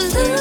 lose